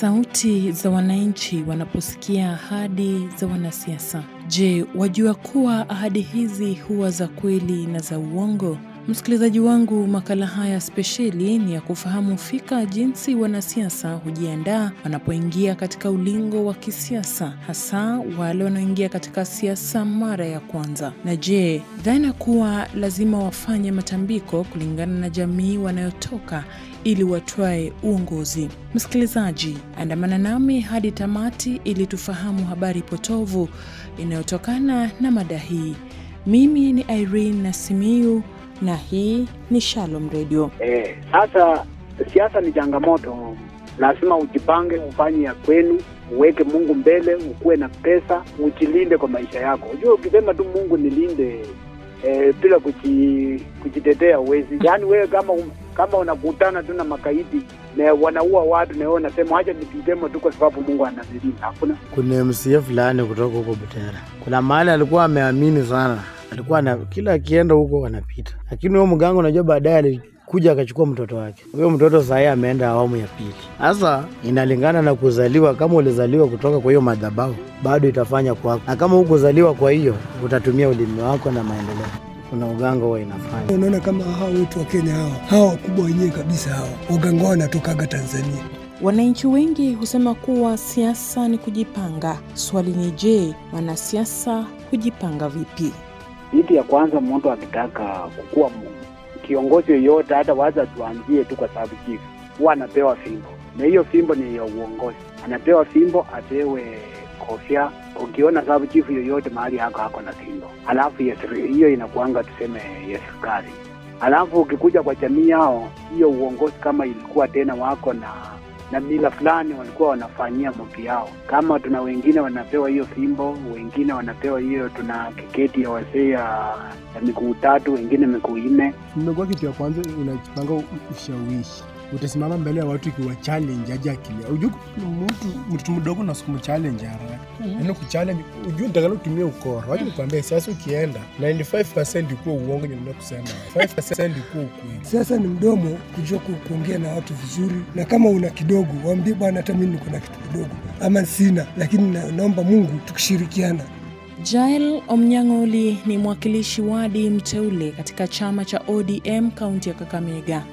Sauti za wananchi wanaposikia ahadi za wanasiasa. Je, wajua kuwa ahadi hizi huwa za kweli na za uongo? Msikilizaji wangu, makala haya spesheli ni ya kufahamu fika jinsi wanasiasa hujiandaa wanapoingia katika ulingo wa kisiasa, hasa wale wanaoingia katika siasa mara ya kwanza. Na je, dhana kuwa lazima wafanye matambiko kulingana na jamii wanayotoka ili watwae uongozi. Msikilizaji, andamana nami hadi tamati ili tufahamu habari potovu inayotokana na mada hii. Mimi ni Irene Nasimiu na hii ni Shalom Radio. Eh, sasa siasa ni changamoto, lazima ujipange, ufanye ya kwenu, uweke Mungu mbele, ukuwe na pesa, ujilinde kwa maisha yako. Unajua, ukisema tu Mungu nilinde eh, bila kuji, kujitetea uwezi. Yaani wewe kama um, kama unakutana tu na makaidi na wanaua watu na wewe unasema acha nipigemo tu kwa sababu Mungu ananilinda. Hakuna. Kuna MCA fulani kutoka huko Butera, kuna mahali alikuwa ameamini sana, alikuwa na kila akienda huko anapita, lakini huyo mganga, unajua baadaye alikuja akachukua mtoto wake. Huyo mtoto sahii ameenda awamu ya pili. Sasa inalingana na kuzaliwa. Kama ulizaliwa kutoka kwa hiyo madhabahu, bado itafanya kwako, na kama hukuzaliwa kwa hiyo, utatumia ulimi wako na maendeleo. Kuna uganga huwa inafanya Unaona kama hawa wetu wa Kenya hawa hawa wakubwa wenyewe kabisa hawa waganga wao wanatokaga Tanzania. Wananchi wengi husema kuwa siasa ni kujipanga. Swali ni je, wanasiasa hujipanga vipi? Kitu ya kwanza, mtu akitaka kukuwa kiongozi yoyote, hata waza tuanzie tu kwa sababu chief huwa anapewa fimbo, na hiyo fimbo ni ya uongozi. Anapewa fimbo, apewe kofia. Ukiona sababu chifu yoyote mahali hako hako na fimbo, alafu hiyo inakuanga tuseme ya serikali. Alafu ukikuja kwa jamii yao, hiyo uongozi kama ilikuwa tena wako na na mila fulani walikuwa wanafanyia mopi yao. Kama tuna wengine wanapewa hiyo fimbo, wengine wanapewa hiyo, tuna kiketi ya wasee ya miguu tatu, wengine miguu nne. Mmekuwa kitu ya kwanza unajipanga ushawishi, utasimama mbele ya watu ikiwa challenge aje akili. Unajua mtu mtu mdogo na siku challenge haraka, yaani kuchallenge, unajua nitakalo kutumia ukora. Wacha nikwambie, sasa ukienda 95% ikuwa uongo, ndio kusema 5% ikuwa ukweli. Sasa ni mdomo kujua kuongea na watu vizuri, na kama una kidogo waambie bwana, hata mimi niko na kitu kidogo ama sina, lakini na, naomba Mungu tukishirikiana Jael Omnyang'oli ni mwakilishi wadi mteule katika chama cha ODM kaunti ya Kakamega.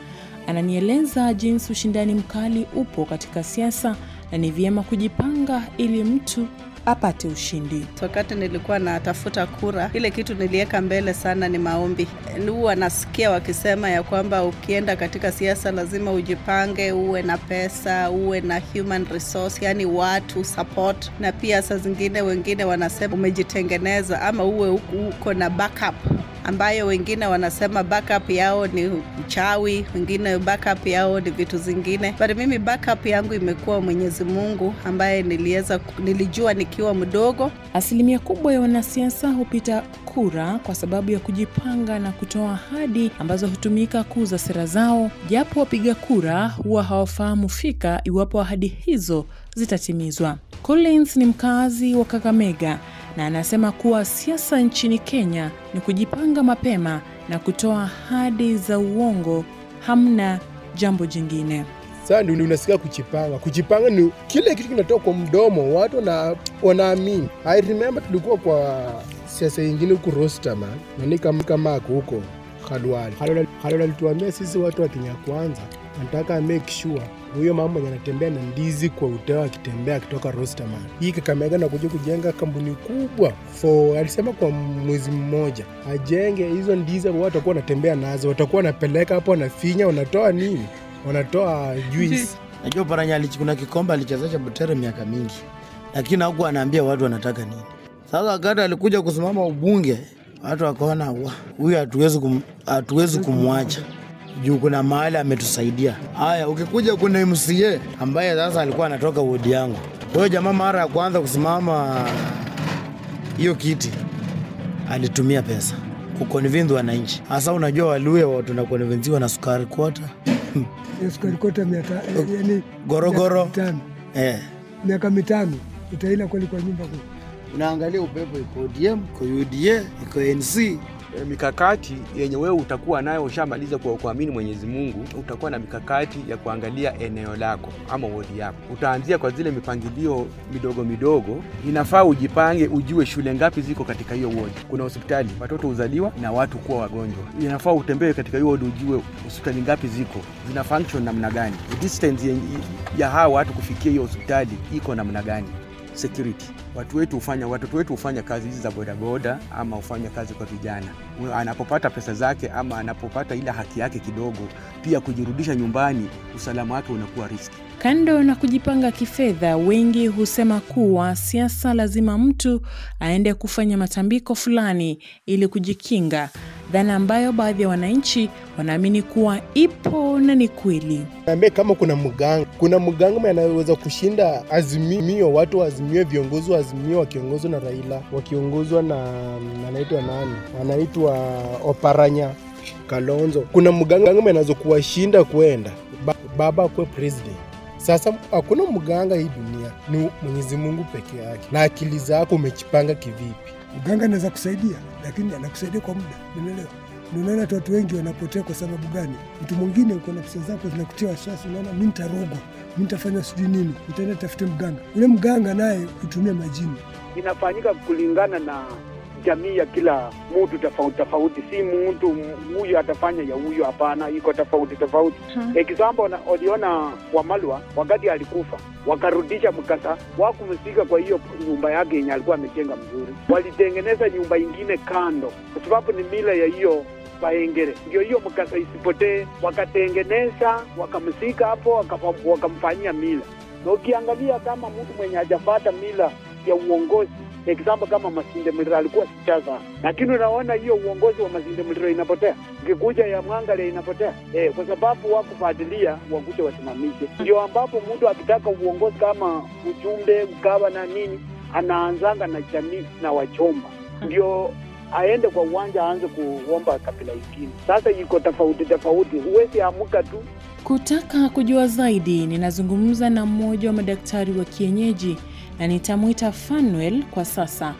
Ananieleza jinsi ushindani mkali upo katika siasa na ni vyema kujipanga ili mtu apate ushindi. Wakati nilikuwa natafuta kura, ile kitu niliweka mbele sana ni maombi. Huwa nasikia wakisema ya kwamba ukienda katika siasa lazima ujipange, uwe na pesa, uwe na human resource, yani watu support, na pia saa zingine wengine wanasema umejitengeneza ama uwe uko na backup ambayo wengine wanasema backup yao ni uchawi, wengine backup yao ni vitu zingine, but mimi backup yangu imekuwa Mwenyezi Mungu ambaye niliweza nilijua nikiwa mdogo. Asilimia kubwa ya wanasiasa hupita kura kwa sababu ya kujipanga na kutoa ahadi ambazo hutumika kuuza sera zao, japo wapiga kura huwa hawafahamu fika iwapo ahadi hizo zitatimizwa. Collins ni mkazi wa Kakamega na anasema kuwa siasa nchini Kenya ni kujipanga mapema na kutoa ahadi za uongo, hamna jambo jingine. Sasa ndio unasikia kujipanga. Kujipanga ni kile kitu kinatoka kwa mdomo, watu wanaamini. I remember tulikuwa kwa siasa ingine huku Rosterman, nani kama huko Khalwal, Khalwali alituambia sisi watu wa Kenya kwanza nataka make sure huyo mama mwenye anatembea na ndizi kwa uteo akitembea akitoka Rosterman. Hii Kakamega na kujenga kampuni kubwa for alisema kwa mwezi mmoja ajenge hizo ndizi, ambao watakuwa wanatembea nazo, watakuwa wanapeleka hapo, wanafinya, wanatoa nini wanatoa juice. Najua Paranya kuna kikombe alichezesha Butere miaka mingi, lakini hakuwa anaambia watu wanataka nini. Sasa wakati alikuja kusimama ubunge, watu wakaona "Wa, huyu hatuwezi kumwacha juu kuna mahali ametusaidia. Haya, ukikuja kuna MCA ambaye sasa alikuwa anatoka wodi yangu. Huyo jamaa mara ya kwanza kusimama hiyo kiti alitumia pesa kukonvinzi wananchi. Hasa unajua Waluya watu na sukari kwota sukari kota mia ta- yani Gorogoro. eh. miaka mitano utaila kweli kwa nyumba unaangalia upepo iko ODM, iko UDA, iko NC, mikakati yenye wewe utakuwa nayo ushamaliza kwa kuamini Mwenyezi Mungu, utakuwa na mikakati ya kuangalia eneo lako ama wodi yako. Utaanzia kwa zile mipangilio midogo midogo, inafaa ujipange, ujue shule ngapi ziko katika hiyo wodi. Kuna hospitali watoto huzaliwa na watu kuwa wagonjwa, inafaa utembee katika hiyo wodi, ujue hospitali ngapi ziko, zina function namna gani, distance ya hawa watu kufikia hiyo hospitali iko namna gani security. Watu wetu hufanya watoto wetu hufanya kazi hizi za bodaboda ama hufanya kazi kwa vijana, anapopata pesa zake ama anapopata ile haki yake kidogo, pia kujirudisha nyumbani, usalama wake unakuwa riski. Kando na kujipanga kifedha, wengi husema kuwa siasa lazima mtu aende kufanya matambiko fulani ili kujikinga, dhana ambayo baadhi ya wananchi wanaamini kuwa ipo na ni kweli. Niambie kama kuna mganga, kuna mganga anaweza kushinda Azimio, watu wa Azimio, viongozi wa wakiongozwa na Raila, wakiongozwa na anaitwa nani, anaitwa Oparanya Kalonzo. Kuna mganga anaweza kuwashinda kwenda ba, baba akuwe president. Sasa hakuna mganga hii dunia, ni Mwenyezi Mungu peke yake, na akili zako umejipanga kivipi? Mganga anaweza kusaidia, lakini anakusaidia kwa muda, unaelewa? Unaona watu wengi wanapotea kwa sababu gani? Mtu mwingine uko na pesa zako zinakutia wasiwasi, unaona mi nitarogwa, mi nitafanya sijui nini, nitaenda tafute mganga. Ule mganga naye hutumia majini. Inafanyika kulingana na jamii ya kila mtu tofauti tofauti, si mtu huyu atafanya ya huyu, hapana, iko tofauti tofauti. Example, waliona Wamalwa wakati alikufa, wakarudisha mkasa, wakumsika kwa hiyo nyumba yake yenye alikuwa amejenga mzuri, walitengeneza nyumba ingine kando, kwa sababu ni mila ya hiyo Waengere, ndio hiyo mkasa isipotee. Wakatengeneza, wakamsika hapo, wakamfanyia mila. Na ukiangalia kama mtu mwenye hajapata mila ya uongozi example kama Masinde Muliro alikuwa sichasa, lakini unaona hiyo uongozi wa Masinde Muliro inapotea, ukikuja ya Mwangale inapotea. Eh, kwa sababu wakufuatilia wakuja wasimamishe. Ndio ambapo mtu akitaka uongozi kama ujumbe ukawa na nini, anaanzanga na jamii na wachomba, ndio aende kwa uwanja aanze kuomba kabila ingine. Sasa iko tofauti tofauti, huwezi amuka tu. Kutaka kujua zaidi, ninazungumza na mmoja wa madaktari wa kienyeji na nitamwita Fanuel kwa sasa,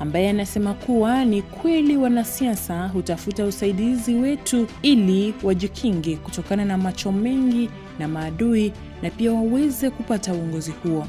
ambaye anasema kuwa ni kweli wanasiasa hutafuta usaidizi wetu ili wajikinge kutokana na macho mengi na maadui na pia waweze kupata uongozi huo.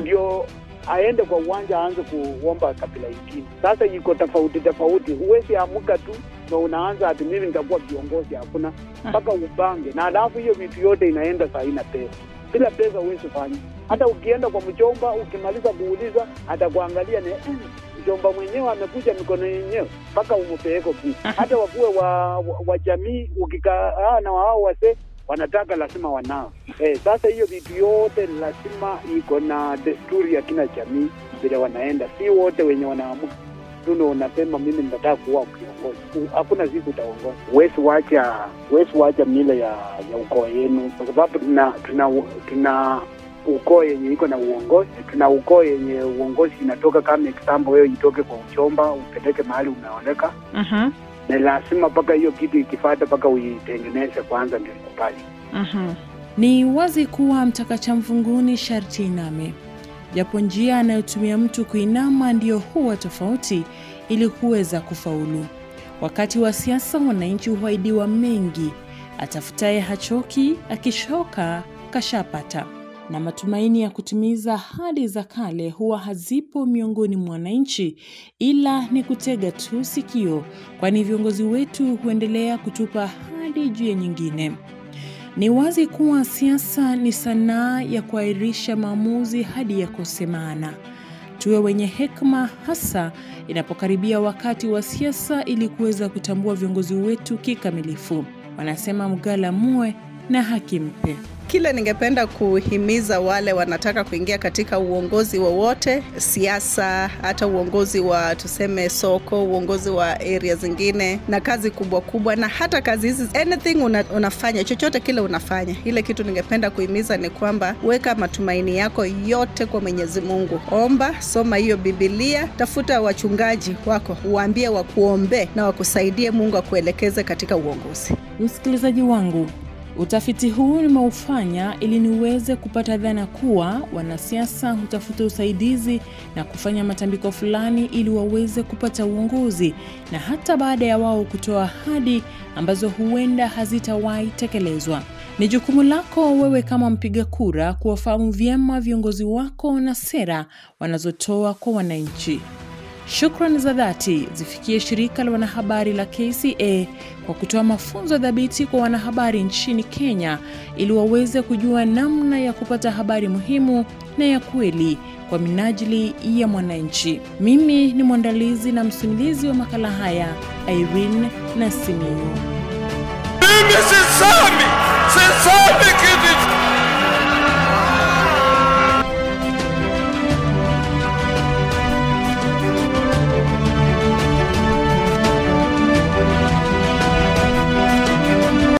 ndio aende kwa uwanja aanze kuomba kabila ingine. Sasa iko tofauti tofauti, huwezi amuka tu na unaanza ati mimi nitakuwa kiongozi. Hakuna, mpaka upange, na alafu hiyo vitu yote inaenda saa ina pesa. Bila pesa huwezi fanya. Hata ukienda kwa mjomba, ukimaliza kuuliza, atakuangalia ni mjomba mchomba mwenyewe amekuja mikono yenyewe, mpaka umupeeko kitu. Hata wakuwe wa, wa, wa jamii, ukikaa na wao wasee wanataka lazima wanao. Eh, sasa hiyo vitu yote lazima iko na desturi ya kila jamii vile wanaenda, si wote wenye wanaamuka tuno unasema mimi nataka kuwa kiongozi. Hakuna siku utaongoza. Huwezi wacha huwezi wacha mila ya, ya ukoo yenu, kwa sababu tuna tuna tuna ukoo yenye iko na uongozi, tuna ukoo yenye uongozi inatoka kama example, wewe itoke kwa uchomba upeleke mahali umeoleka -huh. na lazima mpaka hiyo kitu ikifata mpaka uitengeneze kwanza ndio ikubali. mhm. Ni wazi kuwa mtakacha mvunguni sharti iname, japo njia anayotumia mtu kuinama ndiyo huwa tofauti ili kuweza kufaulu. Wakati wa siasa, wananchi huahidiwa mengi, atafutaye hachoki, akishoka kashapata. Na matumaini ya kutimiza ahadi za kale huwa hazipo miongoni mwa wananchi, ila ni kutega tu sikio, kwani viongozi wetu huendelea kutupa ahadi juu ya nyingine. Ni wazi kuwa siasa ni sanaa ya kuahirisha maamuzi hadi ya kusemana Tuwe wenye hekima, hasa inapokaribia wakati wa siasa, ili kuweza kutambua viongozi wetu kikamilifu. Wanasema mgala muwe na haki mpe. Kile ningependa kuhimiza wale wanataka kuingia katika uongozi wowote, siasa, hata uongozi wa tuseme soko, uongozi wa area zingine, na kazi kubwa kubwa, na hata kazi hizi anything una, unafanya chochote kile unafanya, ile kitu ningependa kuhimiza ni kwamba weka matumaini yako yote kwa Mwenyezi Mungu. Omba, soma hiyo Bibilia, tafuta wachungaji wako, waambie wakuombee na wakusaidie, Mungu akuelekeze katika uongozi. Msikilizaji wangu, Utafiti huu nimeufanya ili niweze kupata dhana kuwa wanasiasa hutafuta usaidizi na kufanya matambiko fulani ili waweze kupata uongozi, na hata baada ya wao kutoa ahadi ambazo huenda hazitawahi tekelezwa. Ni jukumu lako wewe kama mpiga kura kuwafahamu vyema viongozi wako na sera wanazotoa kwa wananchi. Shukrani za dhati zifikie shirika la wanahabari la KCA kwa kutoa mafunzo dhabiti kwa wanahabari nchini Kenya ili waweze kujua namna ya kupata habari muhimu na ya kweli kwa minajili ya mwananchi. Mimi ni mwandalizi na msimulizi wa makala haya Irene Nasimiyu. Mimi sisami, sisami.